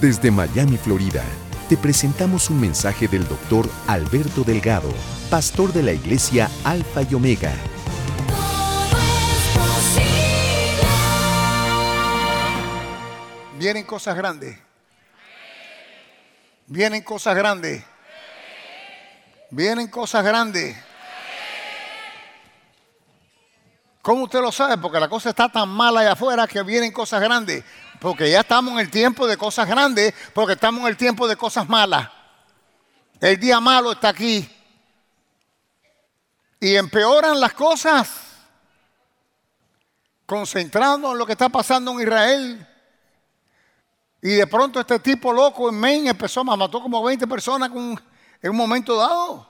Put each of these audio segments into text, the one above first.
Desde Miami, Florida, te presentamos un mensaje del doctor Alberto Delgado, pastor de la iglesia Alfa y Omega. Vienen cosas grandes. Vienen cosas grandes. Vienen cosas grandes. ¿Cómo usted lo sabe? Porque la cosa está tan mala allá afuera que vienen cosas grandes. Porque ya estamos en el tiempo de cosas grandes, porque estamos en el tiempo de cosas malas. El día malo está aquí. Y empeoran las cosas. Concentrando en lo que está pasando en Israel. Y de pronto este tipo loco en Maine empezó, mató como 20 personas en un momento dado.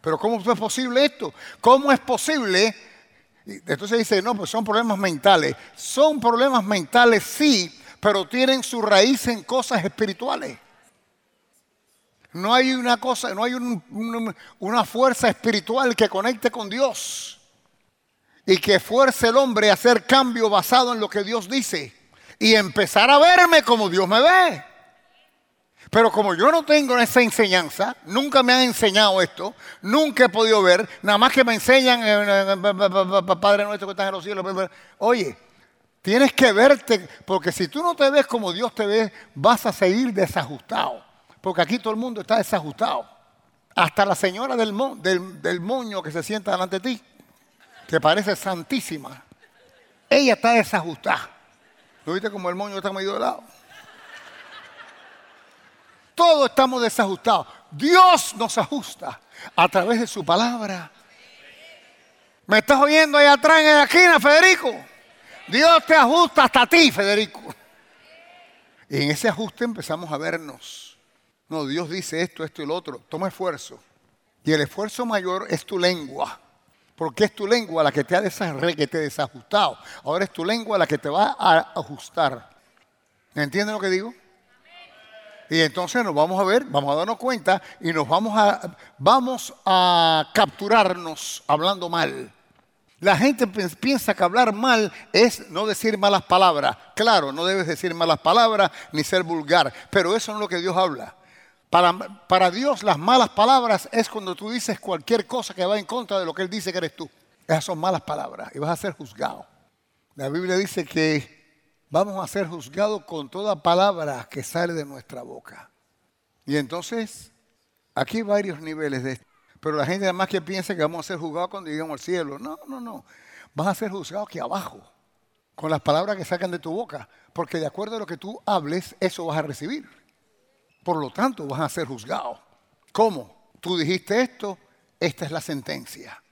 Pero ¿cómo es posible esto? ¿Cómo es posible? Entonces dice, no, pues son problemas mentales. Son problemas mentales, sí, pero tienen su raíz en cosas espirituales. No hay una cosa, no hay una fuerza espiritual que conecte con Dios y que fuerce el hombre a hacer cambio basado en lo que Dios dice y empezar a verme como Dios me ve. Pero como yo no tengo esa enseñanza, nunca me han enseñado esto, nunca he podido ver, nada más que me enseñan, eh, eh, eh, Padre nuestro que estás en los cielos, oye, tienes que verte, porque si tú no te ves como Dios te ve, vas a seguir desajustado, porque aquí todo el mundo está desajustado, hasta la señora del, del moño que se sienta delante de ti, que parece santísima, ella está desajustada. ¿Lo viste como el moño está medio de lado? Todos estamos desajustados. Dios nos ajusta a través de su palabra. ¿Me estás oyendo ahí atrás en la esquina, Federico? Dios te ajusta hasta ti, Federico. Y en ese ajuste empezamos a vernos. No, Dios dice esto, esto y lo otro. Toma esfuerzo. Y el esfuerzo mayor es tu lengua. Porque es tu lengua la que te ha que te desajustado. Ahora es tu lengua la que te va a ajustar. ¿Me entienden lo que digo? Y entonces nos vamos a ver, vamos a darnos cuenta y nos vamos a, vamos a capturarnos hablando mal. La gente piensa que hablar mal es no decir malas palabras. Claro, no debes decir malas palabras ni ser vulgar, pero eso no es lo que Dios habla. Para, Dios las malas palabras es cuando tú dices cualquier cosa que va en contra de lo que Él dice que eres tú. Esas son malas palabras y vas a ser juzgado. La Biblia dice que vamos a ser juzgados con toda palabra que sale de nuestra boca. Y entonces, aquí hay varios niveles de esto. Pero la gente además que piensa que vamos a ser juzgados cuando lleguemos al cielo. No, no, no. Vas a ser juzgado aquí abajo, con las palabras que sacan de tu boca. Porque de acuerdo a lo que tú hables, eso vas a recibir. Por lo tanto, vas a ser juzgado. ¿Cómo? Tú dijiste esto, esta es la sentencia.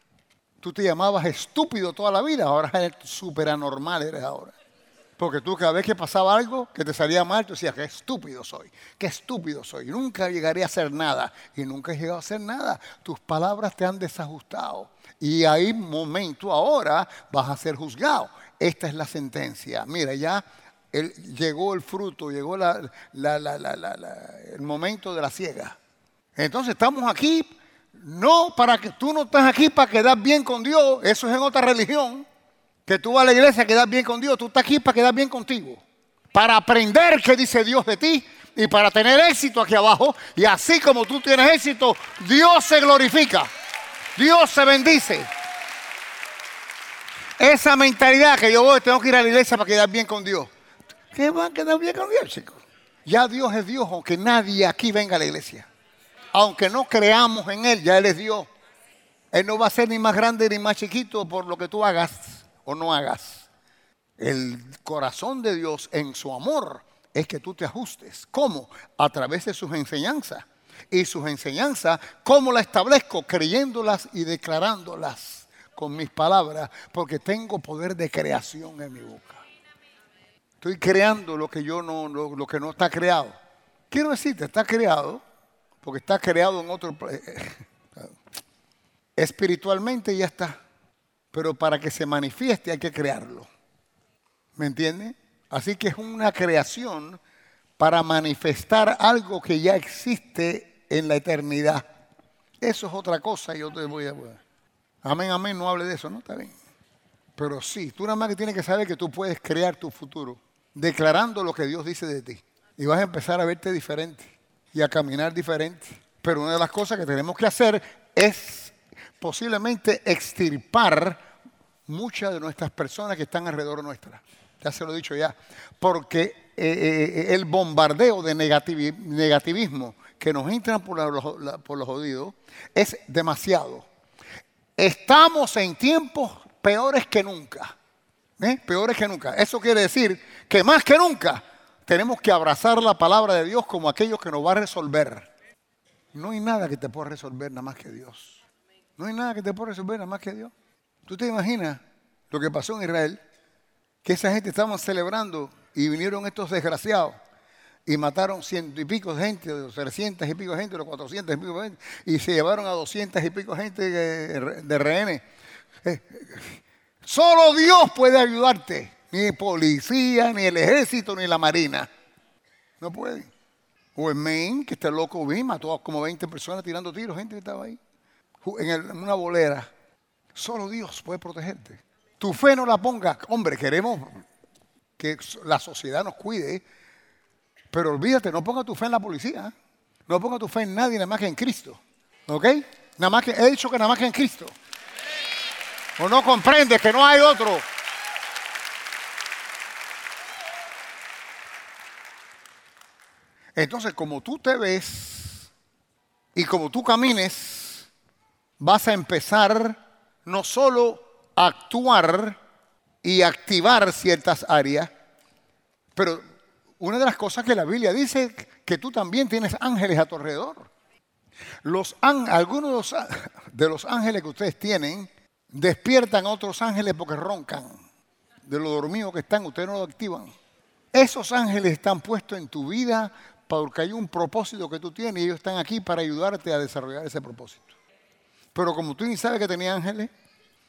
Tú te llamabas estúpido toda la vida, ahora eres súper anormal, eres ahora. Porque tú cada vez que pasaba algo que te salía mal, tú decías, qué estúpido soy, qué estúpido soy. Nunca llegaré a hacer nada. Y nunca he llegado a hacer nada. Tus palabras te han desajustado. Y hay momento ahora vas a ser juzgado. Esta es la sentencia. Mira, ya llegó el fruto, llegó el momento de la ciega. Entonces estamos aquí, no para que tú no estás aquí para quedar bien con Dios, eso es en otra religión, que tú vas a la iglesia a quedar bien con Dios, tú estás aquí para quedar bien contigo, para aprender qué dice Dios de ti y para tener éxito aquí abajo. Y así como tú tienes éxito, Dios se glorifica, Dios se bendice. Esa mentalidad que yo voy, tengo que ir a la iglesia para quedar bien con Dios. ¿Qué van a quedar bien con Dios, chicos? Ya Dios es Dios, aunque nadie aquí venga a la iglesia. Aunque no creamos en Él, ya Él es Dios. Él no va a ser ni más grande ni más chiquito por lo que tú hagas o no hagas. El corazón de Dios en su amor es que tú te ajustes. ¿Cómo? A través de sus enseñanzas. Y sus enseñanzas, ¿cómo las establezco? Creyéndolas y declarándolas con mis palabras, porque tengo poder de creación en mi boca. Estoy creando lo que yo no, lo, que no está creado. Quiero decirte, está creado, porque está creado en otro espiritualmente ya está. Pero para que se manifieste hay que crearlo. ¿Me entiende? Así que es una creación para manifestar algo que ya existe en la eternidad. Eso es otra cosa yo te voy a... Amén, amén, no hable de eso, ¿no? Está bien. Pero sí, tú nada más que tienes que saber que tú puedes crear tu futuro declarando lo que Dios dice de ti. y vas a empezar a verte diferente y a caminar diferente. Pero una de las cosas que tenemos que hacer es posiblemente extirpar muchas de nuestras personas que están alrededor nuestra. Ya se lo he dicho ya. Porque eh, eh, el bombardeo de negativismo que nos entra por, por los oídos es demasiado. Estamos en tiempos peores que nunca. ¿eh? Peores que nunca. Eso quiere decir que más que nunca tenemos que abrazar la palabra de Dios como aquello que nos va a resolver. No hay nada que te pueda resolver nada más que Dios. No hay nada que te pueda resolver nada más que Dios. ¿Tú te imaginas lo que pasó en Israel? Que esa gente estaban celebrando y vinieron estos desgraciados y mataron ciento y pico de gente, de trescientas y pico de gente, de cuatrocientas y pico de gente, y se llevaron a doscientas y pico de gente de rehenes. Eh, solo Dios puede ayudarte, ni policía, ni el ejército, ni la marina. No puede. O en Maine, que está loco, vi, mató a como 20 personas tirando tiros, gente que estaba ahí, en, una bolera. Solo Dios puede protegerte. Tu fe no la pongas. Hombre, queremos que la sociedad nos cuide pero olvídate, no ponga tu fe en la policía. No ponga tu fe en nadie, nada más que en Cristo. ¿Ok? Nada más que, he dicho que nada más que en Cristo. O no comprendes que no hay otro. Entonces, como tú te ves y como tú camines, vas a empezar no solo actuar y activar ciertas áreas, pero una de las cosas que la Biblia dice que tú también tienes ángeles a tu alrededor. Los, algunos de los ángeles que ustedes tienen despiertan a otros ángeles porque roncan. De lo dormido que están, ustedes no lo activan. Esos ángeles están puestos en tu vida porque hay un propósito que tú tienes y ellos están aquí para ayudarte a desarrollar ese propósito. Pero como tú ni sabes que tenía ángeles,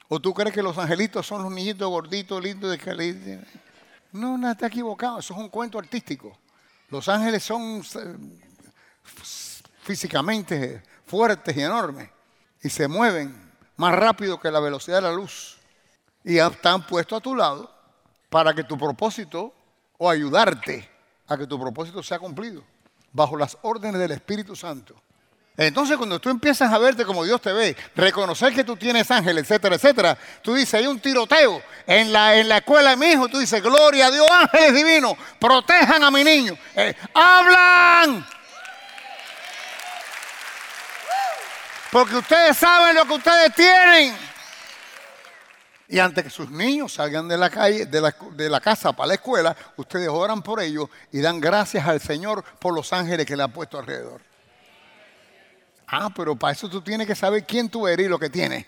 o tú crees que los angelitos son los niñitos gorditos, lindos de que no, no, está equivocado. Eso es un cuento artístico. Los ángeles son eh, físicamente fuertes y enormes y se mueven más rápido que la velocidad de la luz. Y están puestos a tu lado para que tu propósito o ayudarte a que tu propósito sea cumplido bajo las órdenes del Espíritu Santo. Entonces cuando tú empiezas a verte como Dios te ve, reconocer que tú tienes ángeles, etcétera, etcétera, tú dices, hay un tiroteo en la, en la escuela de mi hijo, tú dices, gloria a Dios, ángeles divinos, protejan a mi niño. Eh, ¡Hablan! Porque ustedes saben lo que ustedes tienen. Y antes que sus niños salgan de la calle, de la, de la, casa para la escuela, ustedes oran por ellos y dan gracias al Señor por los ángeles que le ha puesto alrededor. Ah, pero para eso tú tienes que saber quién tú eres y lo que tienes.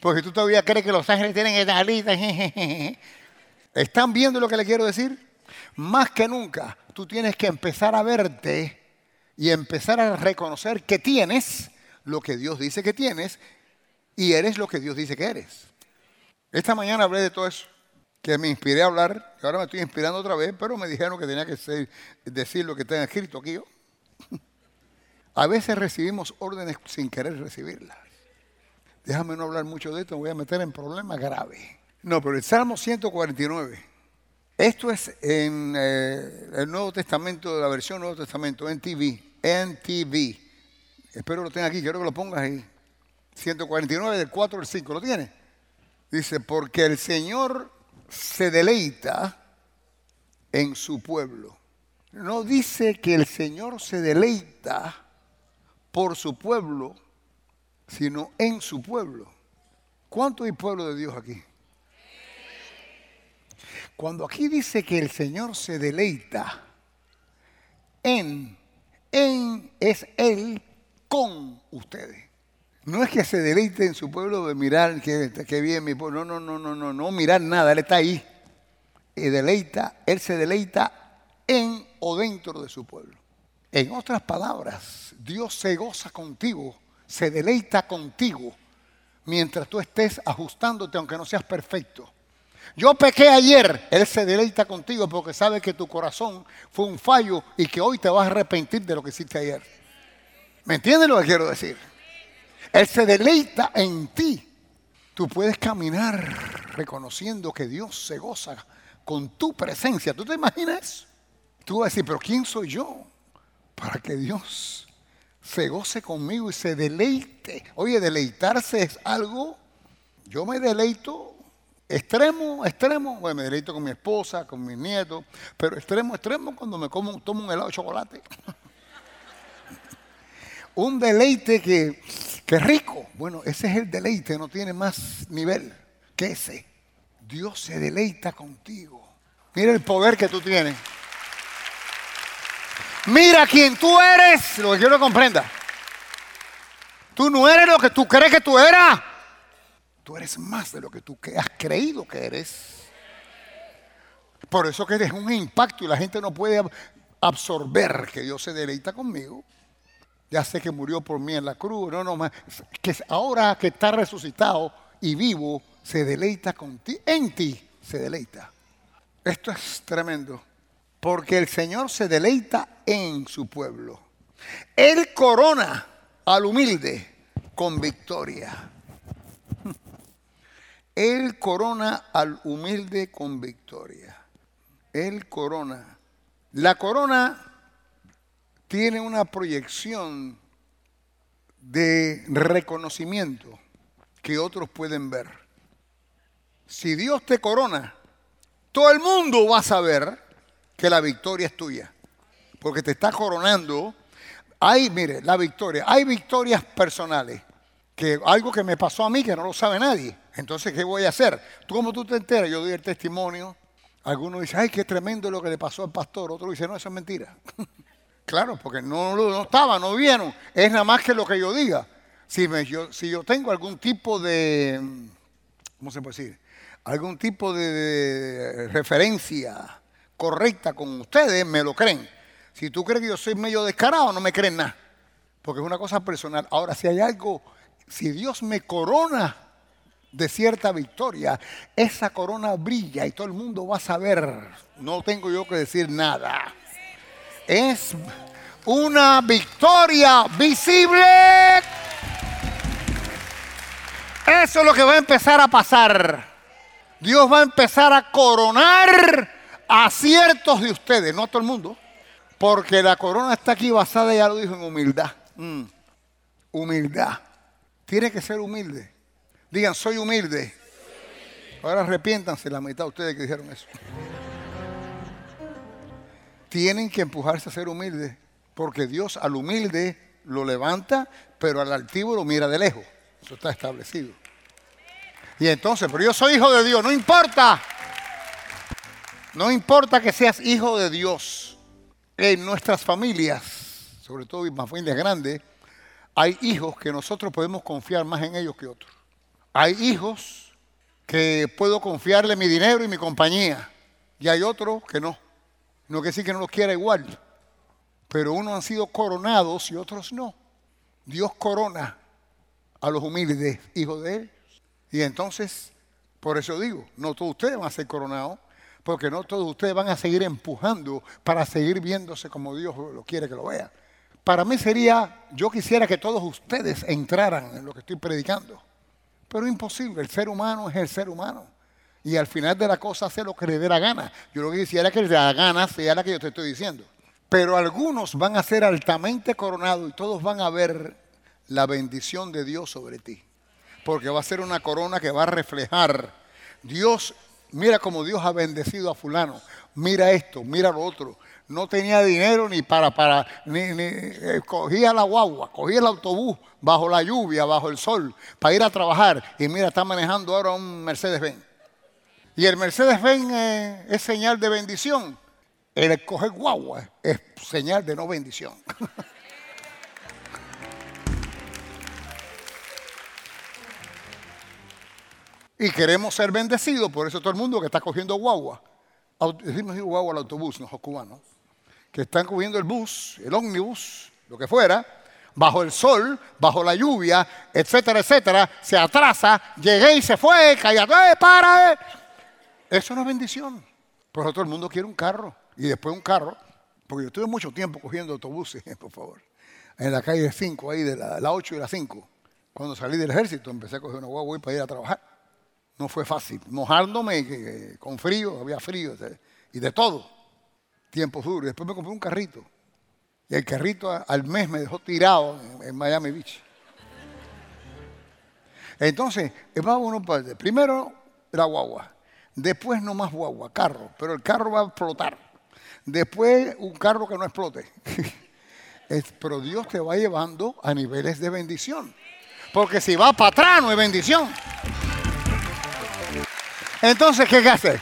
Porque tú todavía crees que los ángeles tienen esa alita. ¿Están viendo lo que le quiero decir? Más que nunca, tú tienes que empezar a verte y empezar a reconocer que tienes lo que Dios dice que tienes y eres lo que Dios dice que eres. Esta mañana hablé de todo eso, que me inspiré a hablar, y ahora me estoy inspirando otra vez, pero me dijeron que tenía que decir lo que está escrito aquí. A veces recibimos órdenes sin querer recibirlas. Déjame no hablar mucho de esto, me voy a meter en problemas graves. No, pero el Salmo 149. Esto es en eh, el Nuevo Testamento, la versión Nuevo Testamento, NTV. NTV. Espero lo tenga aquí, quiero que lo pongas ahí. 149 del 4 al 5, ¿lo tiene? Dice, porque el Señor se deleita en su pueblo. No dice que el Señor se deleita por su pueblo, sino en su pueblo. ¿Cuánto hay pueblo de Dios aquí? Cuando aquí dice que el Señor se deleita en, en es Él con ustedes. No es que se deleite en su pueblo de mirar que, que bien mi pueblo. No, no, no, no, no, no mirar nada. Él está ahí. Y deleita, Él se deleita en o dentro de su pueblo. En otras palabras, Dios se goza contigo, se deleita contigo mientras tú estés ajustándote aunque no seas perfecto. Yo pequé ayer, Él se deleita contigo porque sabe que tu corazón fue un fallo y que hoy te vas a arrepentir de lo que hiciste ayer. ¿Me entiendes lo que quiero decir? Él se deleita en ti. Tú puedes caminar reconociendo que Dios se goza con tu presencia. ¿Tú te imaginas? tú vas a decir, pero ¿quién soy yo? Para que Dios se goce conmigo y se deleite. Oye, deleitarse es algo, yo me deleito extremo, extremo, bueno, me deleito con mi esposa, con mis nietos, pero extremo, extremo cuando me como, tomo un helado de chocolate. un deleite que, que rico. Bueno, ese es el deleite, no tiene más nivel que ese. Dios se deleita contigo. Mira el poder que tú tienes. Mira quién tú eres, lo que quiero que comprenda. Tú no eres lo que tú crees que tú eras. Tú eres más de lo que tú has creído que eres. Por eso que eres un impacto y la gente no puede absorber que Dios se deleita conmigo. Ya sé que murió por mí en la cruz, no, no, que ahora que está resucitado y vivo, se deleita contigo, en ti se deleita. Esto es tremendo. Porque el Señor se deleita en su pueblo. Él corona al humilde con victoria. Él corona al humilde con victoria. Él corona. La corona tiene una proyección de reconocimiento que otros pueden ver. Si Dios te corona, todo el mundo va a saber que la victoria es tuya. Porque te está coronando. Hay, mire, la victoria. Hay victorias personales. Que algo que me pasó a mí que no lo sabe nadie. Entonces, ¿qué voy a hacer? ¿Tú cómo tú te enteras? Yo doy el testimonio. Algunos dicen, ay, qué tremendo lo que le pasó al pastor. Otro dice, no, eso es mentira. claro, porque no, no estaba, no vieron. Es nada más que lo que yo diga. Si, yo, si yo tengo algún tipo de, ¿cómo se puede decir? Algún tipo de referencia correcta con ustedes, me lo creen. Si tú crees que yo soy medio descarado, no me creen nada. Porque es una cosa personal. Ahora, si hay algo, si Dios me corona de cierta victoria, esa corona brilla y todo el mundo va a saber. No tengo yo que decir nada. Es una victoria visible. Eso es lo que va a empezar a pasar. Dios va a empezar a coronar a ciertos de ustedes, no a todo el mundo, porque la corona está aquí basada, ya lo dijo, en humildad. Mm. Humildad. Tiene que ser humilde. Digan, soy humilde. Ahora arrepiéntanse la mitad de ustedes que dijeron eso. Tienen que empujarse a ser humildes, porque Dios al humilde lo levanta, pero al altivo lo mira de lejos. Eso está establecido. Y entonces, pero yo soy hijo de Dios, no importa. No importa que seas hijo de Dios. En nuestras familias, sobre todo en más familias grandes, hay hijos que nosotros podemos confiar más en ellos que otros. Hay hijos que puedo confiarle mi dinero y mi compañía. Y hay otros que no. No que sí que no los quiera igual. Pero unos han sido coronados y otros no. Dios corona a los humildes hijos de Él. Y entonces, por eso digo, no todos ustedes van a ser coronados, porque no todos ustedes van a seguir empujando para seguir viéndose como Dios lo quiere que lo vea. Para mí sería, yo quisiera que todos ustedes entraran en lo que estoy predicando, pero imposible, el ser humano es el ser humano. Y al final de la cosa hace lo que le dé la gana. Yo lo que quisiera que la gana sea la que yo te estoy diciendo. Pero algunos van a ser altamente coronados y todos van a ver la bendición de Dios sobre ti. Porque va a ser una corona que va a reflejar Dios Mira cómo Dios ha bendecido a fulano. Mira esto, mira lo otro. No tenía dinero ni para, para, ni, eh, cogía la guagua, cogía el autobús bajo la lluvia, bajo el sol, para ir a trabajar. Y mira, está manejando ahora un Mercedes-Benz. Y el Mercedes-Benz eh, es señal de bendición. El coger guagua es señal de no bendición. Y queremos ser bendecidos, por eso todo el mundo que está cogiendo guagua, decimos guagua al autobús, los cubanos, que están cogiendo el bus, el ómnibus, lo que fuera, bajo el sol, bajo la lluvia, etcétera, etcétera, se atrasa, llegué y se fue, callado, ¡eh, para! Eh". Eso no es bendición. Por eso todo el mundo quiere un carro y después un carro, porque yo estuve mucho tiempo cogiendo autobuses, por favor, en la calle 5, ahí de la, la 8 y la 5. Cuando salí del ejército empecé a coger una guagua para ir a trabajar. No fue fácil. Mojándome con frío, había frío y de todo. tiempos duros. Después me compré un carrito. Y el carrito al mes me dejó tirado en, Miami Beach. Entonces, vamos uno para Primero la guagua. Después no más guagua, carro. Pero el carro va a explotar. Después un carro que no explote. pero Dios te va llevando a niveles de bendición. Porque si va para atrás no es bendición. Entonces, ¿qué hace?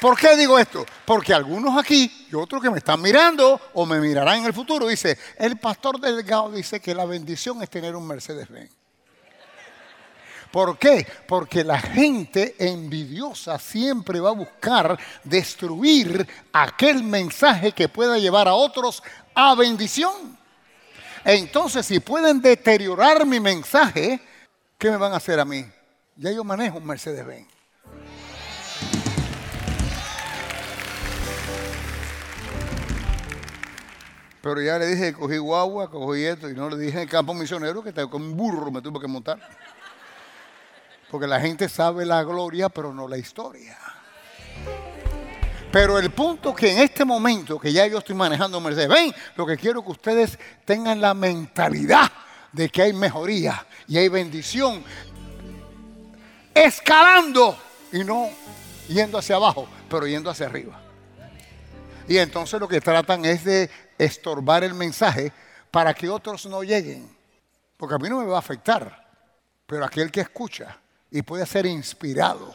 ¿Por qué digo esto? Porque algunos aquí y otros que me están mirando o me mirarán en el futuro, dice, el pastor Delgado dice que la bendición es tener un Mercedes-Benz. ¿Por qué? Porque la gente envidiosa siempre va a buscar destruir aquel mensaje que pueda llevar a otros a bendición. Entonces, si pueden deteriorar mi mensaje, ¿qué me van a hacer a mí? Ya yo manejo un Mercedes-Benz. Pero ya le dije que cogí guagua, cogí esto, y no le dije en el campo misionero que con un burro me tuve que montar. Porque la gente sabe la gloria, pero no la historia. Pero el punto que en este momento que ya yo estoy manejando Mercedes, ven, lo que quiero que ustedes tengan la mentalidad de que hay mejoría y hay bendición escalando y no yendo hacia abajo, pero yendo hacia arriba. Y entonces lo que tratan es de estorbar el mensaje para que otros no lleguen. Porque a mí no me va a afectar, pero aquel que escucha y puede ser inspirado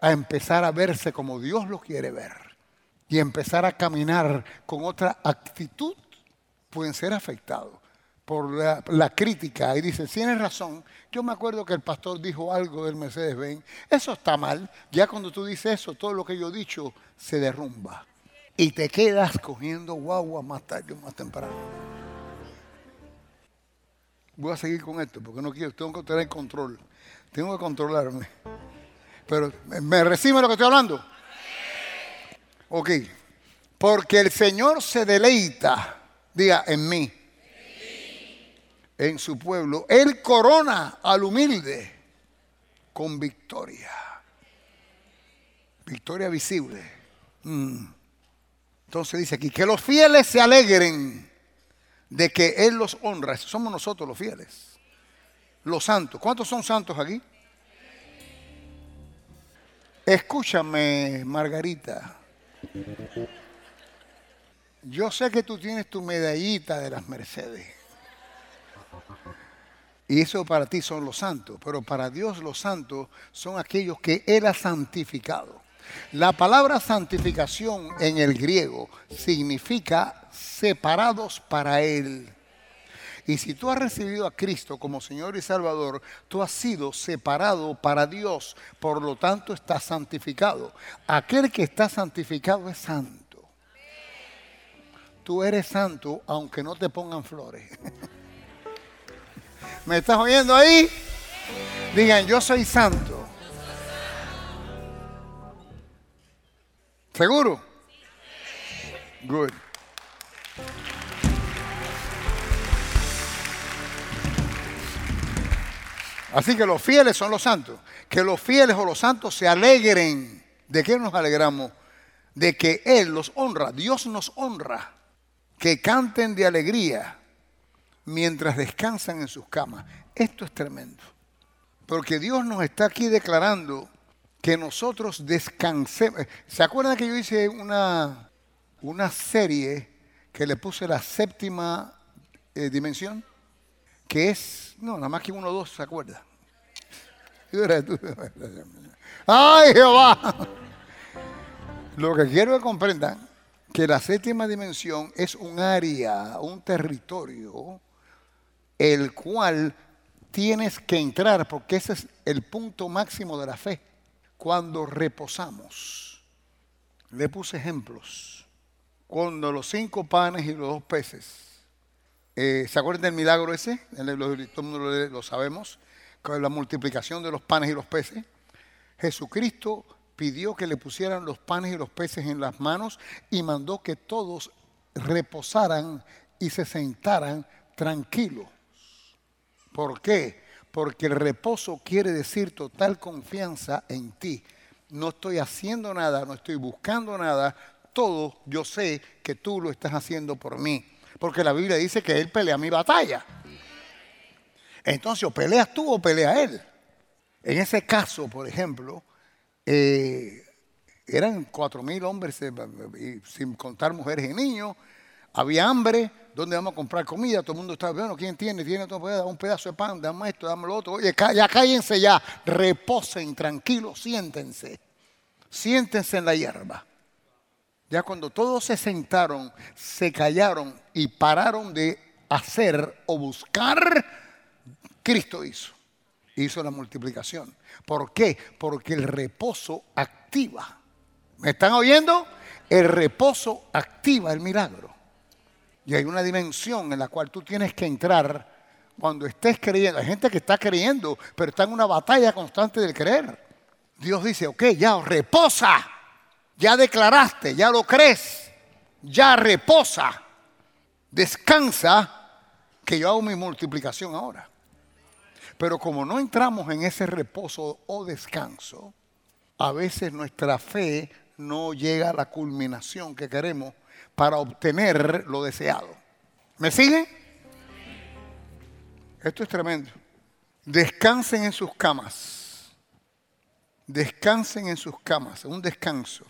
a empezar a verse como Dios lo quiere ver y empezar a caminar con otra actitud, pueden ser afectados por la, crítica. Y dicen, tienes razón, yo me acuerdo que el pastor dijo algo del Mercedes-Benz, eso está mal, ya cuando tú dices eso, todo lo que yo he dicho se derrumba y te quedas cogiendo guagua más tarde o más temprano. Voy a seguir con esto porque no quiero, tengo que tener control, tengo que controlarme. Pero, ¿me recibe lo que estoy hablando? Ok, porque el Señor se deleita, diga, en mí, en su pueblo. Él corona al humilde con victoria. Victoria visible. Mm. Entonces dice aquí, que los fieles se alegren de que Él los honra. Somos nosotros los fieles. Los santos. ¿Cuántos son santos aquí? Escúchame, Margarita. Yo sé que tú tienes tu medallita de las Mercedes. Y eso para ti son los santos, pero para Dios los santos son aquellos que Él ha santificado. La palabra santificación en el griego significa separados para Él. Y si tú has recibido a Cristo como Señor y Salvador, tú has sido separado para Dios, por lo tanto estás santificado. Aquel que está santificado es santo. Tú eres santo aunque no te pongan flores. ¿Me estás oyendo ahí? Digan, yo soy santo. ¿Seguro? Good. Así que los fieles son los santos. Que los fieles o los santos se alegren. ¿De qué nos alegramos? De que Él los honra. Dios nos honra. Que canten de alegría mientras descansan en sus camas. Esto es tremendo. Porque Dios nos está aquí declarando que nosotros descansemos. ¿Se acuerdan que yo hice una, una serie que le puse la séptima eh, dimensión? Que es, no, nada más que uno o dos, ¿se acuerda? ¡Ay, Jehová! Lo que quiero que comprendan que la séptima dimensión es un área, un territorio, el cual tienes que entrar, porque ese es el punto máximo de la fe cuando reposamos. Le puse ejemplos. Cuando los cinco panes y los dos peces. Eh, ¿Se acuerdan del milagro ese? Todo el mundo lo, sabemos. Con la multiplicación de los panes y los peces. Jesucristo pidió que le pusieran los panes y los peces en las manos y mandó que todos reposaran y se sentaran tranquilos. ¿Por qué? Porque el reposo quiere decir total confianza en ti. No estoy haciendo nada, no estoy buscando nada, todo yo sé que tú lo estás haciendo por mí. Porque la Biblia dice que Él pelea mi batalla. Entonces, o peleas tú o pelea Él. En ese caso, por ejemplo, eh, eran cuatro mil hombres, eh, sin contar mujeres y niños. Había hambre, ¿dónde vamos a comprar comida? Todo el mundo estaba, bueno, ¿quién tiene? Tiene todo, un pedazo de pan, dame esto, dame lo otro. Oye, ya cállense ya, reposen, tranquilos, siéntense. Siéntense en la hierba. Ya cuando todos se sentaron, se callaron y pararon de hacer o buscar, Cristo hizo. Hizo la multiplicación. ¿Por qué? Porque el reposo activa. ¿Me están oyendo? El reposo activa el milagro. Y hay una dimensión en la cual tú tienes que entrar cuando estés creyendo. Hay gente que está creyendo, pero está en una batalla constante del creer. Dios dice, ok, ya reposa. Ya declaraste, ya lo crees. Ya reposa. Descansa que yo hago mi multiplicación ahora. Pero como no entramos en ese reposo o descanso, a veces nuestra fe no llega a la culminación que queremos para obtener lo deseado. ¿Me sigue? Esto es tremendo. Descansen en sus camas. Descansen en sus camas, un descanso.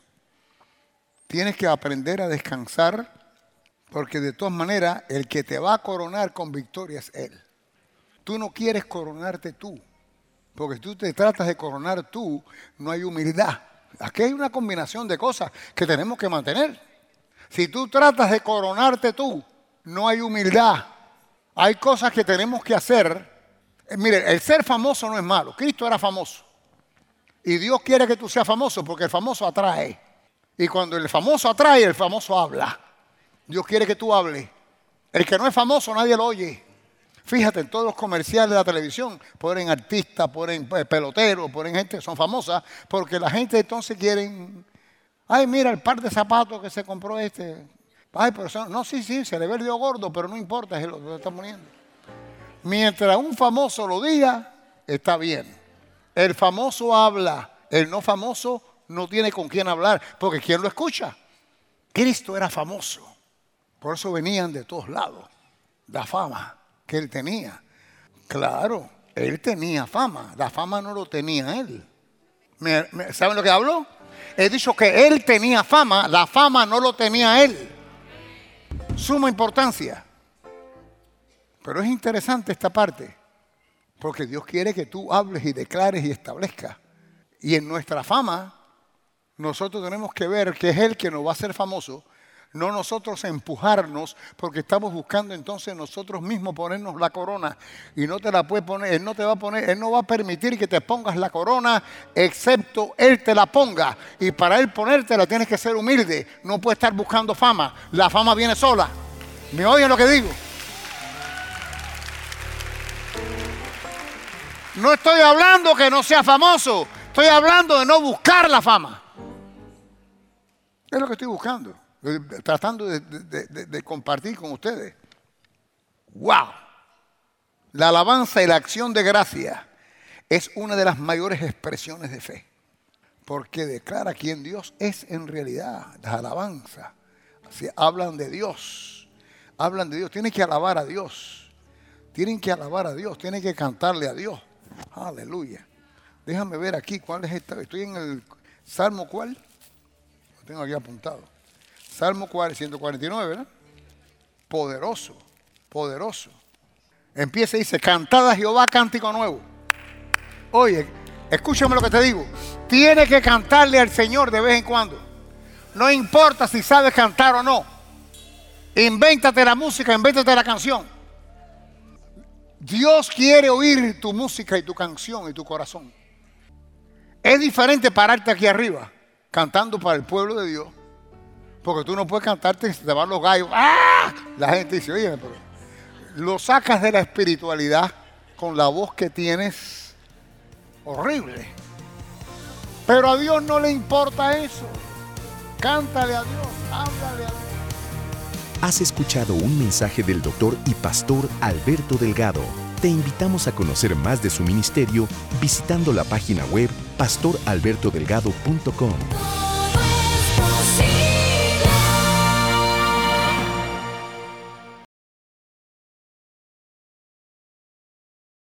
Tienes que aprender a descansar porque de todas maneras el que te va a coronar con victoria es Él. Tú no quieres coronarte tú, porque tú te tratas de coronar tú, no hay humildad. Aquí hay una combinación de cosas que tenemos que mantener. Si tú tratas de coronarte tú, no hay humildad. Hay cosas que tenemos que hacer. Eh, mire, el ser famoso no es malo. Cristo era famoso. Y Dios quiere que tú seas famoso porque el famoso atrae. Y cuando el famoso atrae, el famoso habla. Dios quiere que tú hables. El que no es famoso, nadie lo oye. Fíjate, en todos los comerciales de la televisión ponen artistas, ponen eh, peloteros, ponen gente que son famosas, porque la gente entonces quieren, ay, mira el par de zapatos que se compró este. Ay, pero no, sí, sí, se le ve gordo, pero no importa, se lo, lo está poniendo. Mientras un famoso lo diga, está bien. El famoso habla, el no famoso no tiene con quién hablar, porque ¿quién lo escucha? Cristo era famoso, por eso venían de todos lados, la fama que él tenía. Claro, él tenía fama, la fama no lo tenía él. ¿Saben lo que habló? He dicho que él tenía fama, la fama no lo tenía él. Suma importancia. Pero es interesante esta parte, porque Dios quiere que tú hables y declares y establezcas. Y en nuestra fama, nosotros tenemos que ver que es Él que nos va a hacer famoso no nosotros empujarnos, porque estamos buscando entonces nosotros mismos ponernos la corona y no te la puede poner, Él no te va a poner, Él no va a permitir que te pongas la corona, excepto Él te la ponga. Y para Él ponértela tienes que ser humilde, no puedes estar buscando fama, la fama viene sola. ¿Me oyen lo que digo? No estoy hablando que no sea famoso, estoy hablando de no buscar la fama. Es lo que estoy buscando tratando de, compartir con ustedes. ¡Wow! La alabanza y la acción de gracia es una de las mayores expresiones de fe, porque declara quién Dios es en realidad, las alabanzas. hablan de Dios, hablan de Dios, tienen que alabar a Dios, tienen que alabar a Dios, tienen que cantarle a Dios. Aleluya. Déjame ver aquí cuál es esta. Estoy en el Salmo cuál. Lo tengo aquí apuntado. Salmo 149, ¿verdad? Poderoso, poderoso. Empieza y dice, cantada a Jehová cántico nuevo. Oye, escúchame lo que te digo. Tienes que cantarle al Señor de vez en cuando. No importa si sabes cantar o no. Invéntate la música, invéntate la canción. Dios quiere oír tu música y tu canción y tu corazón. Es diferente pararte aquí arriba cantando para el pueblo de Dios porque tú no puedes cantarte y te van los gallos. ¡Ah! La gente dice, oye, pero lo sacas de la espiritualidad con la voz que tienes horrible. Pero a Dios no le importa eso. Cántale a Dios, háblale a Dios. Has escuchado un mensaje del doctor y pastor Alberto Delgado. Te invitamos a conocer más de su ministerio visitando la página web pastoralbertodelgado.com.